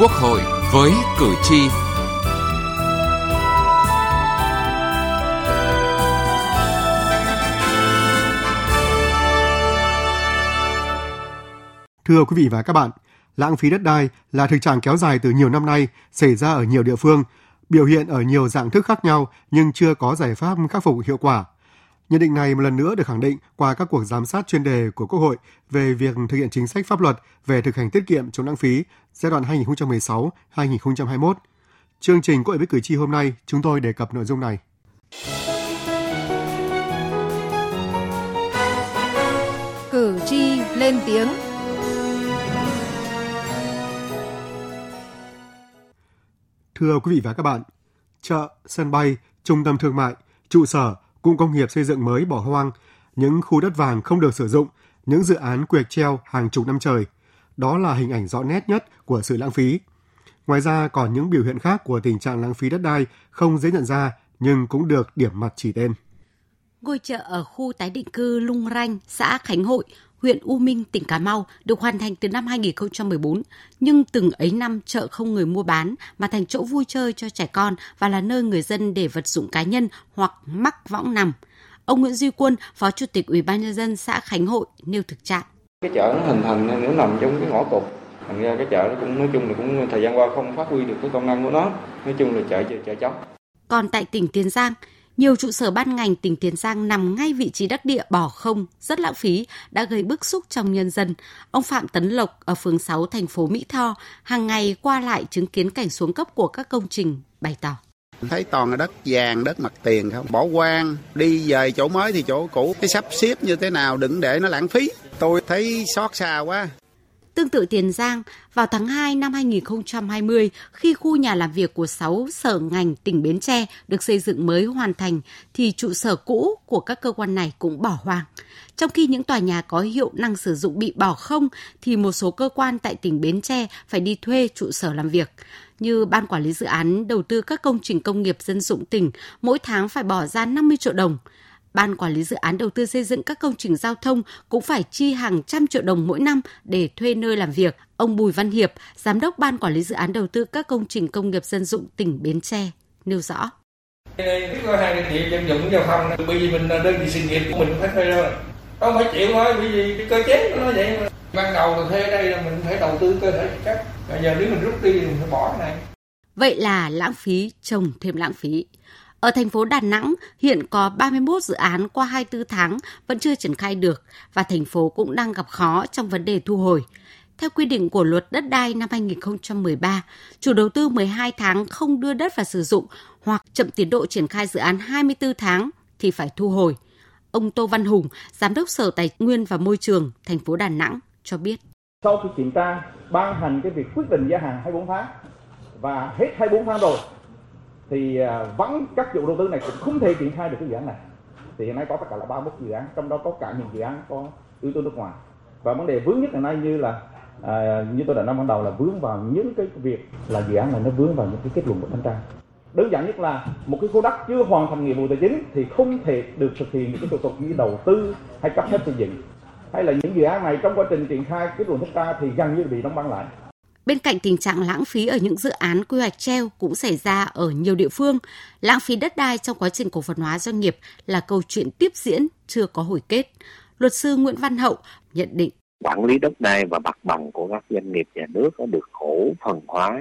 Quốc hội với cử tri. Thưa quý vị và các bạn, lãng phí đất đai là thực trạng kéo dài từ nhiều năm nay, xảy ra ở nhiều địa phương, biểu hiện ở nhiều dạng thức khác nhau nhưng chưa có giải pháp khắc phục hiệu quả. Nhận định này một lần nữa được khẳng định qua các cuộc giám sát chuyên đề của Quốc hội về việc thực hiện chính sách pháp luật về thực hành tiết kiệm chống lãng phí giai đoạn 2016-2021. Chương trình Quốc hội với cử tri hôm nay, chúng tôi đề cập nội dung này. Cử tri lên tiếng Thưa quý vị và các bạn, chợ, sân bay, trung tâm thương mại, trụ sở, cụm công nghiệp xây dựng mới bỏ hoang, những khu đất vàng không được sử dụng, những dự án quẹt treo hàng chục năm trời. Đó là hình ảnh rõ nét nhất của sự lãng phí. Ngoài ra còn những biểu hiện khác của tình trạng lãng phí đất đai không dễ nhận ra nhưng cũng được điểm mặt chỉ tên. Ngôi chợ ở khu tái định cư Lung Ranh, xã Khánh Hội, huyện U Minh, tỉnh Cà Mau được hoàn thành từ năm 2014, nhưng từng ấy năm chợ không người mua bán mà thành chỗ vui chơi cho trẻ con và là nơi người dân để vật dụng cá nhân hoặc mắc võng nằm. Ông Nguyễn Duy Quân, Phó Chủ tịch Ủy ban nhân dân xã Khánh Hội nêu thực trạng. Cái chợ nó hình thành nó nằm trong cái ngõ cụt, thành ra cái chợ nó cũng nói chung là cũng thời gian qua không phát huy được cái công năng của nó. Nói chung là chợ chợ, chợ chóc. Còn tại tỉnh Tiền Giang, nhiều trụ sở ban ngành tỉnh Tiền Giang nằm ngay vị trí đắc địa bỏ không, rất lãng phí, đã gây bức xúc trong nhân dân. Ông Phạm Tấn Lộc ở phường 6 thành phố Mỹ Tho hàng ngày qua lại chứng kiến cảnh xuống cấp của các công trình, bày tỏ. Thấy toàn là đất vàng, đất mặt tiền không, bỏ quan, đi về chỗ mới thì chỗ cũ, cái sắp xếp như thế nào đừng để nó lãng phí. Tôi thấy xót xa quá. Tương tự Tiền Giang, vào tháng 2 năm 2020, khi khu nhà làm việc của 6 sở ngành tỉnh Bến Tre được xây dựng mới hoàn thành, thì trụ sở cũ của các cơ quan này cũng bỏ hoang. Trong khi những tòa nhà có hiệu năng sử dụng bị bỏ không, thì một số cơ quan tại tỉnh Bến Tre phải đi thuê trụ sở làm việc. Như Ban Quản lý Dự án đầu tư các công trình công nghiệp dân dụng tỉnh, mỗi tháng phải bỏ ra 50 triệu đồng. Ban quản lý dự án đầu tư xây dựng các công trình giao thông cũng phải chi hàng trăm triệu đồng mỗi năm để thuê nơi làm việc. Ông Bùi Văn Hiệp, giám đốc ban quản lý dự án đầu tư các công trình công nghiệp dân dụng tỉnh Bến Tre, nêu rõ. Cái hai đơn vị dân dụng giao thông, bởi vì mình đơn vị sự nghiệp của mình phải thuê đâu. Không phải chịu thôi, bởi vì cái cơ chế nó vậy mà. Ban đầu là thuê đây là mình phải đầu tư cơ thể chắc. Bây giờ nếu mình rút đi thì mình phải bỏ cái này. Vậy là lãng phí trồng thêm lãng phí. Ở thành phố Đà Nẵng hiện có 31 dự án qua 24 tháng vẫn chưa triển khai được và thành phố cũng đang gặp khó trong vấn đề thu hồi. Theo quy định của luật đất đai năm 2013, chủ đầu tư 12 tháng không đưa đất vào sử dụng hoặc chậm tiến độ triển khai dự án 24 tháng thì phải thu hồi. Ông Tô Văn Hùng, Giám đốc Sở Tài nguyên và Môi trường thành phố Đà Nẵng cho biết. Sau khi kiểm tra, ban hành cái việc quyết định gia hạn 24 tháng và hết 24 tháng rồi thì à, vẫn các chủ đầu tư này cũng không thể triển khai được cái dự án này. Thì hiện nay có tất cả là 31 dự án trong đó có cả những dự án có yếu tố nước ngoài. Và vấn đề vướng nhất hiện nay như là à, như tôi đã nói ban đầu là vướng vào những cái việc là dự án này nó vướng vào những cái kết luận của thanh tra. Đơn giản nhất là một cái khu đất chưa hoàn thành nghĩa vụ tài chính thì không thể được thực hiện những cái thủ tục như đầu tư hay cấp phép xây dựng. Hay là những dự án này trong quá trình triển khai kết luận thanh tra thì gần như bị đóng băng lại. Bên cạnh tình trạng lãng phí ở những dự án quy hoạch treo cũng xảy ra ở nhiều địa phương, lãng phí đất đai trong quá trình cổ phần hóa doanh nghiệp là câu chuyện tiếp diễn chưa có hồi kết. Luật sư Nguyễn Văn Hậu nhận định quản lý đất đai và mặt bằng của các doanh nghiệp nhà nước nó được cổ phần hóa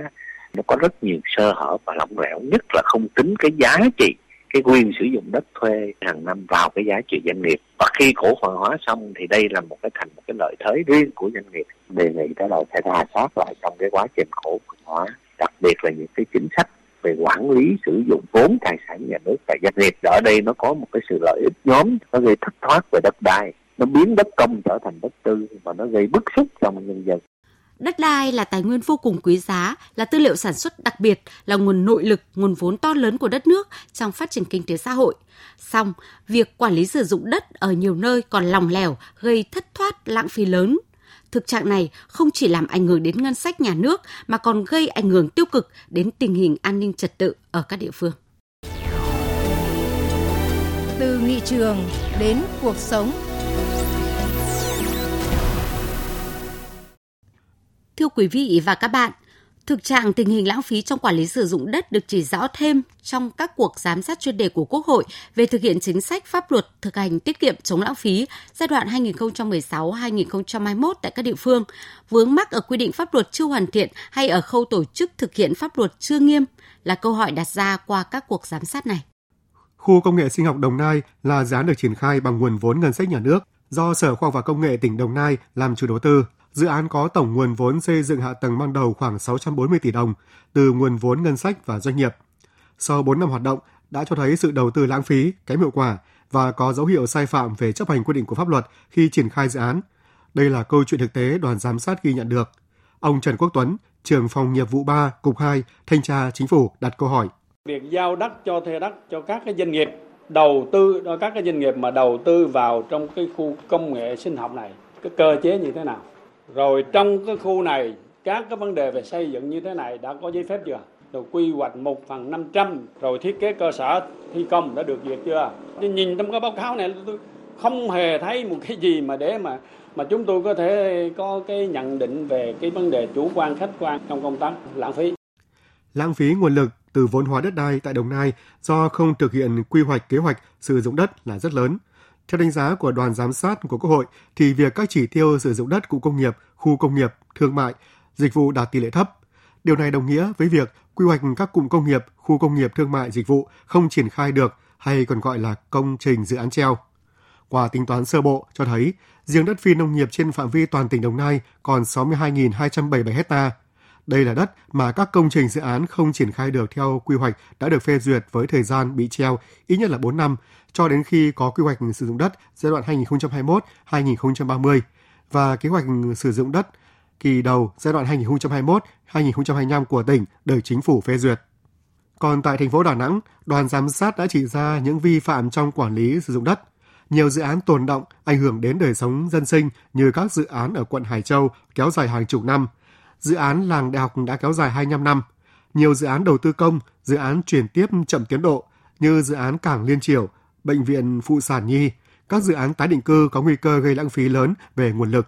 nó có rất nhiều sơ hở và lỏng lẻo nhất là không tính cái giá trị cái quyền sử dụng đất thuê hàng năm vào cái giá trị doanh nghiệp. Và khi cổ phần hóa xong thì đây là một cái thành một cái lợi thế riêng của doanh nghiệp. Đề nghị cái đầu phải rà soát lại trong cái quá trình cổ phần hóa, đặc biệt là những cái chính sách về quản lý sử dụng vốn tài sản nhà nước tại doanh nghiệp. Ở đây nó có một cái sự lợi ích nhóm, nó gây thất thoát về đất đai. Nó biến đất công trở thành đất tư và nó gây bức xúc trong nhân dân. Đất đai là tài nguyên vô cùng quý giá, là tư liệu sản xuất đặc biệt, là nguồn nội lực, nguồn vốn to lớn của đất nước trong phát triển kinh tế xã hội. Song, việc quản lý sử dụng đất ở nhiều nơi còn lòng lẻo, gây thất thoát lãng phí lớn. Thực trạng này không chỉ làm ảnh hưởng đến ngân sách nhà nước mà còn gây ảnh hưởng tiêu cực đến tình hình an ninh trật tự ở các địa phương. Từ nghị trường đến cuộc sống Thưa quý vị và các bạn, Thực trạng tình hình lãng phí trong quản lý sử dụng đất được chỉ rõ thêm trong các cuộc giám sát chuyên đề của Quốc hội về thực hiện chính sách pháp luật thực hành tiết kiệm chống lãng phí giai đoạn 2016-2021 tại các địa phương, vướng mắc ở quy định pháp luật chưa hoàn thiện hay ở khâu tổ chức thực hiện pháp luật chưa nghiêm là câu hỏi đặt ra qua các cuộc giám sát này. Khu công nghệ sinh học Đồng Nai là dự án được triển khai bằng nguồn vốn ngân sách nhà nước do Sở Khoa học và Công nghệ tỉnh Đồng Nai làm chủ đầu tư. Dự án có tổng nguồn vốn xây dựng hạ tầng ban đầu khoảng 640 tỷ đồng từ nguồn vốn ngân sách và doanh nghiệp. Sau 4 năm hoạt động, đã cho thấy sự đầu tư lãng phí, kém hiệu quả và có dấu hiệu sai phạm về chấp hành quy định của pháp luật khi triển khai dự án. Đây là câu chuyện thực tế đoàn giám sát ghi nhận được. Ông Trần Quốc Tuấn, trưởng phòng nghiệp vụ 3, cục 2, thanh tra chính phủ đặt câu hỏi. Việc giao đất cho thuê đất cho các cái doanh nghiệp đầu tư các cái doanh nghiệp mà đầu tư vào trong cái khu công nghệ sinh học này cái cơ chế như thế nào rồi trong cái khu này, các cái vấn đề về xây dựng như thế này đã có giấy phép chưa? Rồi quy hoạch một phần năm trăm, rồi thiết kế cơ sở thi công đã được duyệt chưa? Nhưng nhìn trong cái báo cáo này, tôi không hề thấy một cái gì mà để mà mà chúng tôi có thể có cái nhận định về cái vấn đề chủ quan, khách quan trong công tác lãng phí. Lãng phí nguồn lực từ vốn hóa đất đai tại Đồng Nai do không thực hiện quy hoạch, kế hoạch sử dụng đất là rất lớn. Theo đánh giá của đoàn giám sát của Quốc hội thì việc các chỉ tiêu sử dụng đất cụ công nghiệp, khu công nghiệp, thương mại, dịch vụ đạt tỷ lệ thấp. Điều này đồng nghĩa với việc quy hoạch các cụm công nghiệp, khu công nghiệp, thương mại, dịch vụ không triển khai được hay còn gọi là công trình dự án treo. Qua tính toán sơ bộ cho thấy, riêng đất phi nông nghiệp trên phạm vi toàn tỉnh Đồng Nai còn 62.277 hectare, đây là đất mà các công trình dự án không triển khai được theo quy hoạch đã được phê duyệt với thời gian bị treo ít nhất là 4 năm cho đến khi có quy hoạch sử dụng đất giai đoạn 2021-2030 và kế hoạch sử dụng đất kỳ đầu giai đoạn 2021-2025 của tỉnh được chính phủ phê duyệt. Còn tại thành phố Đà Nẵng, đoàn giám sát đã chỉ ra những vi phạm trong quản lý sử dụng đất. Nhiều dự án tồn động ảnh hưởng đến đời sống dân sinh như các dự án ở quận Hải Châu kéo dài hàng chục năm – dự án làng đại học đã kéo dài 25 năm. Nhiều dự án đầu tư công, dự án chuyển tiếp chậm tiến độ như dự án Cảng Liên Triều, Bệnh viện Phụ sản Nhi, các dự án tái định cư có nguy cơ gây lãng phí lớn về nguồn lực.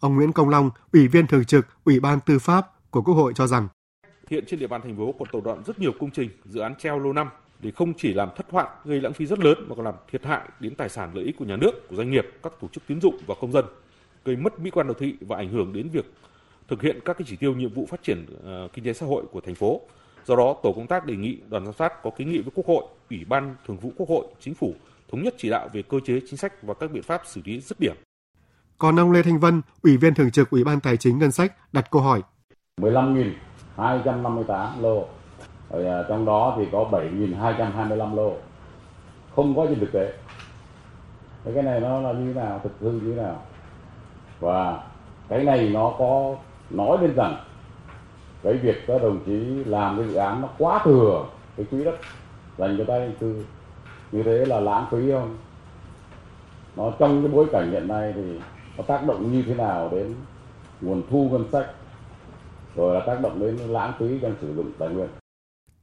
Ông Nguyễn Công Long, Ủy viên Thường trực Ủy ban Tư pháp của Quốc hội cho rằng Hiện trên địa bàn thành phố còn tồn động rất nhiều công trình, dự án treo lâu năm để không chỉ làm thất thoát gây lãng phí rất lớn mà còn làm thiệt hại đến tài sản lợi ích của nhà nước, của doanh nghiệp, các tổ chức tín dụng và công dân, gây mất mỹ quan đô thị và ảnh hưởng đến việc thực hiện các cái chỉ tiêu nhiệm vụ phát triển uh, kinh tế xã hội của thành phố. Do đó, tổ công tác đề nghị đoàn giám sát có kiến nghị với Quốc hội, Ủy ban Thường vụ Quốc hội, Chính phủ thống nhất chỉ đạo về cơ chế chính sách và các biện pháp xử lý dứt điểm. Còn ông Lê Thanh Vân, Ủy viên Thường trực Ủy ban Tài chính Ngân sách đặt câu hỏi. 15.258 lô, rồi, à, trong đó thì có 7.225 lô, không có trên thực tế. Thế cái này nó là như thế nào, thực hư như thế nào? Và cái này nó có nói lên rằng cái việc các đồng chí làm cái dự án nó quá thừa cái quỹ đất dành cho tái định cư như thế là lãng phí không? Nó trong cái bối cảnh hiện nay thì nó tác động như thế nào đến nguồn thu ngân sách rồi là tác động đến lãng phí trong sử dụng tài nguyên?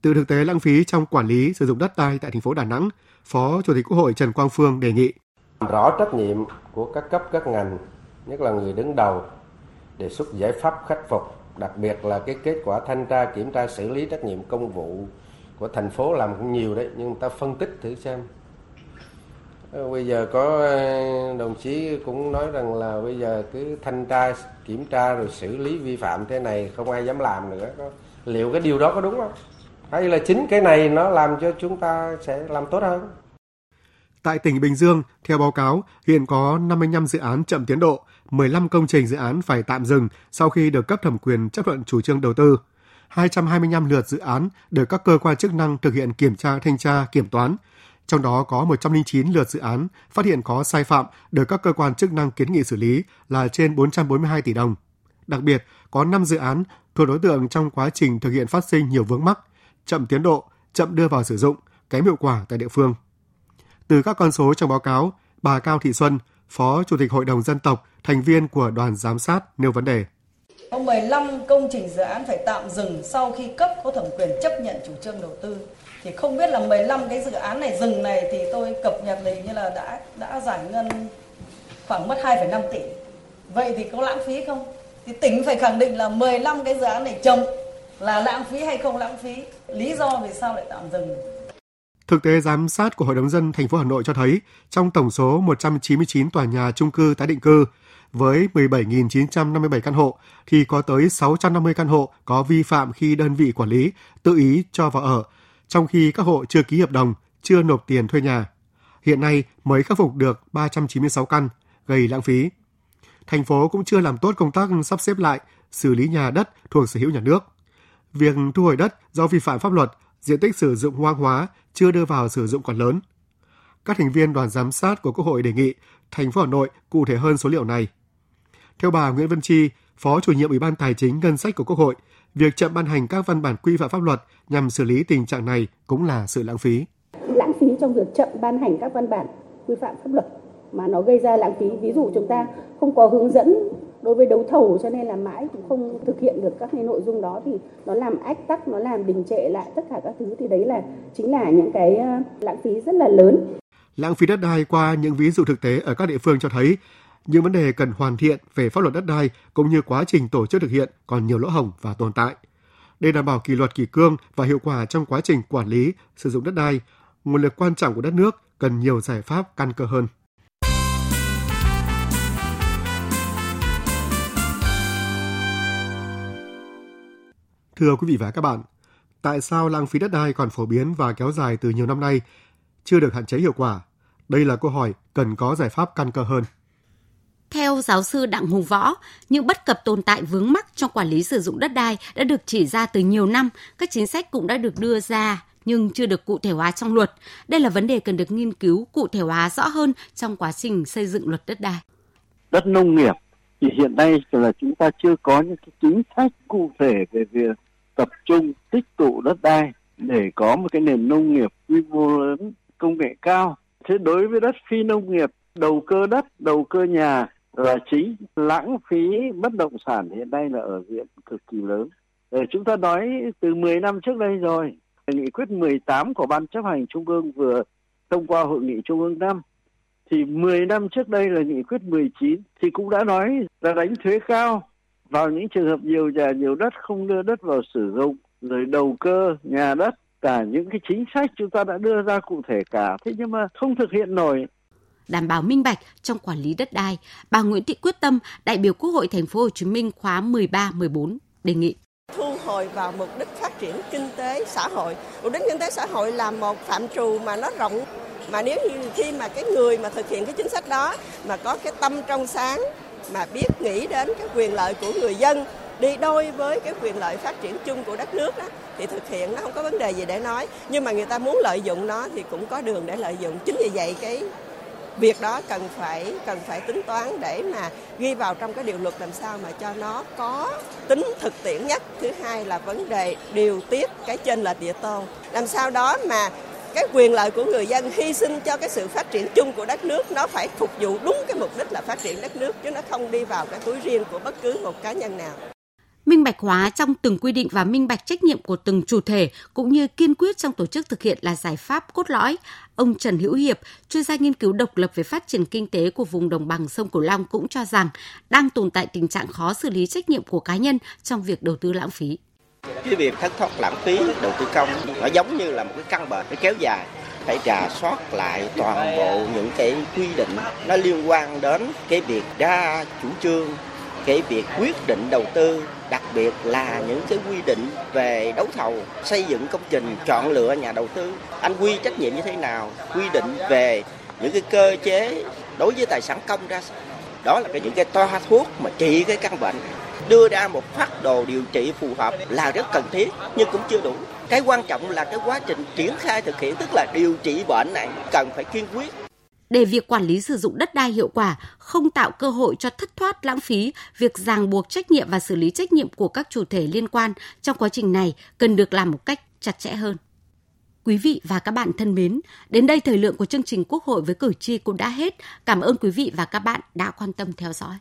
Từ thực tế lãng phí trong quản lý sử dụng đất đai tại thành phố Đà Nẵng, Phó Chủ tịch Quốc hội Trần Quang Phương đề nghị. Rõ trách nhiệm của các cấp các ngành, nhất là người đứng đầu đề xuất giải pháp khắc phục, đặc biệt là cái kết quả thanh tra kiểm tra xử lý trách nhiệm công vụ của thành phố làm cũng nhiều đấy, nhưng ta phân tích thử xem. Ờ, bây giờ có ờ, đồng chí cũng nói rằng là bây giờ cứ thanh tra, kiểm tra rồi xử lý vi phạm thế này không ai dám làm nữa. Liệu cái điều đó có đúng không? Hay là chính cái này nó làm cho chúng ta sẽ làm tốt hơn? Tại tỉnh Bình Dương, theo báo cáo, hiện có 55 dự án chậm tiến độ, 15 công trình dự án phải tạm dừng sau khi được cấp thẩm quyền chấp thuận chủ trương đầu tư. 225 lượt dự án được các cơ quan chức năng thực hiện kiểm tra, thanh tra, kiểm toán. Trong đó có 109 lượt dự án phát hiện có sai phạm được các cơ quan chức năng kiến nghị xử lý là trên 442 tỷ đồng. Đặc biệt, có 5 dự án thuộc đối tượng trong quá trình thực hiện phát sinh nhiều vướng mắc, chậm tiến độ, chậm đưa vào sử dụng, kém hiệu quả tại địa phương. Từ các con số trong báo cáo, bà Cao Thị Xuân, Phó Chủ tịch Hội đồng Dân tộc, thành viên của đoàn giám sát nêu vấn đề. Có 15 công trình dự án phải tạm dừng sau khi cấp có thẩm quyền chấp nhận chủ trương đầu tư. Thì không biết là 15 cái dự án này dừng này thì tôi cập nhật thì như là đã đã giải ngân khoảng mất 2,5 tỷ. Vậy thì có lãng phí không? thì tỉnh phải khẳng định là 15 cái dự án này chậm là lãng phí hay không lãng phí, lý do vì sao lại tạm dừng. Thực tế giám sát của Hội đồng dân thành phố Hà Nội cho thấy, trong tổng số 199 tòa nhà chung cư tái định cư với 17.957 căn hộ thì có tới 650 căn hộ có vi phạm khi đơn vị quản lý tự ý cho vào ở, trong khi các hộ chưa ký hợp đồng, chưa nộp tiền thuê nhà. Hiện nay mới khắc phục được 396 căn, gây lãng phí. Thành phố cũng chưa làm tốt công tác sắp xếp lại, xử lý nhà đất thuộc sở hữu nhà nước. Việc thu hồi đất do vi phạm pháp luật, diện tích sử dụng hoang hóa chưa đưa vào sử dụng còn lớn. Các thành viên đoàn giám sát của Quốc hội đề nghị thành phố Hà Nội cụ thể hơn số liệu này. Theo bà Nguyễn Vân Chi, Phó chủ nhiệm Ủy ban Tài chính Ngân sách của Quốc hội, việc chậm ban hành các văn bản quy phạm pháp luật nhằm xử lý tình trạng này cũng là sự lãng phí. Lãng phí trong việc chậm ban hành các văn bản quy phạm pháp luật mà nó gây ra lãng phí. Ví dụ chúng ta không có hướng dẫn đối với đấu thầu cho nên là mãi cũng không thực hiện được các cái nội dung đó thì nó làm ách tắc, nó làm đình trệ lại tất cả các thứ thì đấy là chính là những cái ờ, lãng phí rất là lớn. Lãng phí đất đai qua những ví dụ thực tế ở các địa phương cho thấy những vấn đề cần hoàn thiện về pháp luật đất đai cũng như quá trình tổ chức thực hiện còn nhiều lỗ hổng và tồn tại. Để đảm bảo kỷ luật kỷ cương và hiệu quả trong quá trình quản lý, sử dụng đất đai, nguồn lực quan trọng của đất nước cần nhiều giải pháp căn cơ hơn. Thưa quý vị và các bạn, tại sao lãng phí đất đai còn phổ biến và kéo dài từ nhiều năm nay, chưa được hạn chế hiệu quả? Đây là câu hỏi cần có giải pháp căn cơ hơn. Theo giáo sư Đặng Hùng Võ, những bất cập tồn tại vướng mắc trong quản lý sử dụng đất đai đã được chỉ ra từ nhiều năm, các chính sách cũng đã được đưa ra nhưng chưa được cụ thể hóa trong luật. Đây là vấn đề cần được nghiên cứu cụ thể hóa rõ hơn trong quá trình xây dựng luật đất đai. Đất nông nghiệp thì hiện nay là chúng ta chưa có những cái chính sách cụ thể về việc tập trung tích tụ đất đai để có một cái nền nông nghiệp quy mô lớn công nghệ cao. Thế đối với đất phi nông nghiệp, đầu cơ đất, đầu cơ nhà là chính lãng phí bất động sản hiện nay là ở diện cực kỳ lớn. Để chúng ta nói từ 10 năm trước đây rồi, nghị quyết 18 của Ban chấp hành Trung ương vừa thông qua hội nghị Trung ương 5 thì 10 năm trước đây là nghị quyết 19 thì cũng đã nói là đánh thuế cao vào những trường hợp nhiều nhà nhiều đất không đưa đất vào sử dụng rồi đầu cơ nhà đất cả những cái chính sách chúng ta đã đưa ra cụ thể cả. Thế nhưng mà không thực hiện nổi. Đảm bảo minh bạch trong quản lý đất đai, bà Nguyễn Thị Quyết Tâm, đại biểu Quốc hội thành phố Hồ Chí Minh khóa 13-14 đề nghị. Thu hồi vào mục đích phát triển kinh tế xã hội. Mục đích kinh tế xã hội là một phạm trù mà nó rộng. Mà nếu như khi mà cái người mà thực hiện cái chính sách đó mà có cái tâm trong sáng mà biết nghĩ đến cái quyền lợi của người dân, đi đôi với cái quyền lợi phát triển chung của đất nước đó thì thực hiện nó không có vấn đề gì để nói. Nhưng mà người ta muốn lợi dụng nó thì cũng có đường để lợi dụng. Chính vì vậy cái việc đó cần phải cần phải tính toán để mà ghi vào trong cái điều luật làm sao mà cho nó có tính thực tiễn nhất. Thứ hai là vấn đề điều tiết cái trên là địa tô làm sao đó mà cái quyền lợi của người dân hy sinh cho cái sự phát triển chung của đất nước nó phải phục vụ đúng cái mục đích là phát triển đất nước chứ nó không đi vào cái túi riêng của bất cứ một cá nhân nào minh bạch hóa trong từng quy định và minh bạch trách nhiệm của từng chủ thể cũng như kiên quyết trong tổ chức thực hiện là giải pháp cốt lõi. Ông Trần Hữu Hiệp, chuyên gia nghiên cứu độc lập về phát triển kinh tế của vùng đồng bằng sông Cửu Long cũng cho rằng đang tồn tại tình trạng khó xử lý trách nhiệm của cá nhân trong việc đầu tư lãng phí. Cái việc thất thoát lãng phí đầu tư công nó giống như là một cái căn bệnh nó kéo dài. Phải trà soát lại toàn bộ những cái quy định nó liên quan đến cái việc ra chủ trương, cái việc quyết định đầu tư, đặc biệt là những cái quy định về đấu thầu, xây dựng công trình, chọn lựa nhà đầu tư. Anh quy trách nhiệm như thế nào? Quy định về những cái cơ chế đối với tài sản công ra đó là cái những cái toa thuốc mà trị cái căn bệnh đưa ra một phát đồ điều trị phù hợp là rất cần thiết nhưng cũng chưa đủ cái quan trọng là cái quá trình triển khai thực hiện tức là điều trị bệnh này cần phải kiên quyết để việc quản lý sử dụng đất đai hiệu quả, không tạo cơ hội cho thất thoát lãng phí, việc ràng buộc trách nhiệm và xử lý trách nhiệm của các chủ thể liên quan trong quá trình này cần được làm một cách chặt chẽ hơn. Quý vị và các bạn thân mến, đến đây thời lượng của chương trình Quốc hội với cử tri cũng đã hết. Cảm ơn quý vị và các bạn đã quan tâm theo dõi.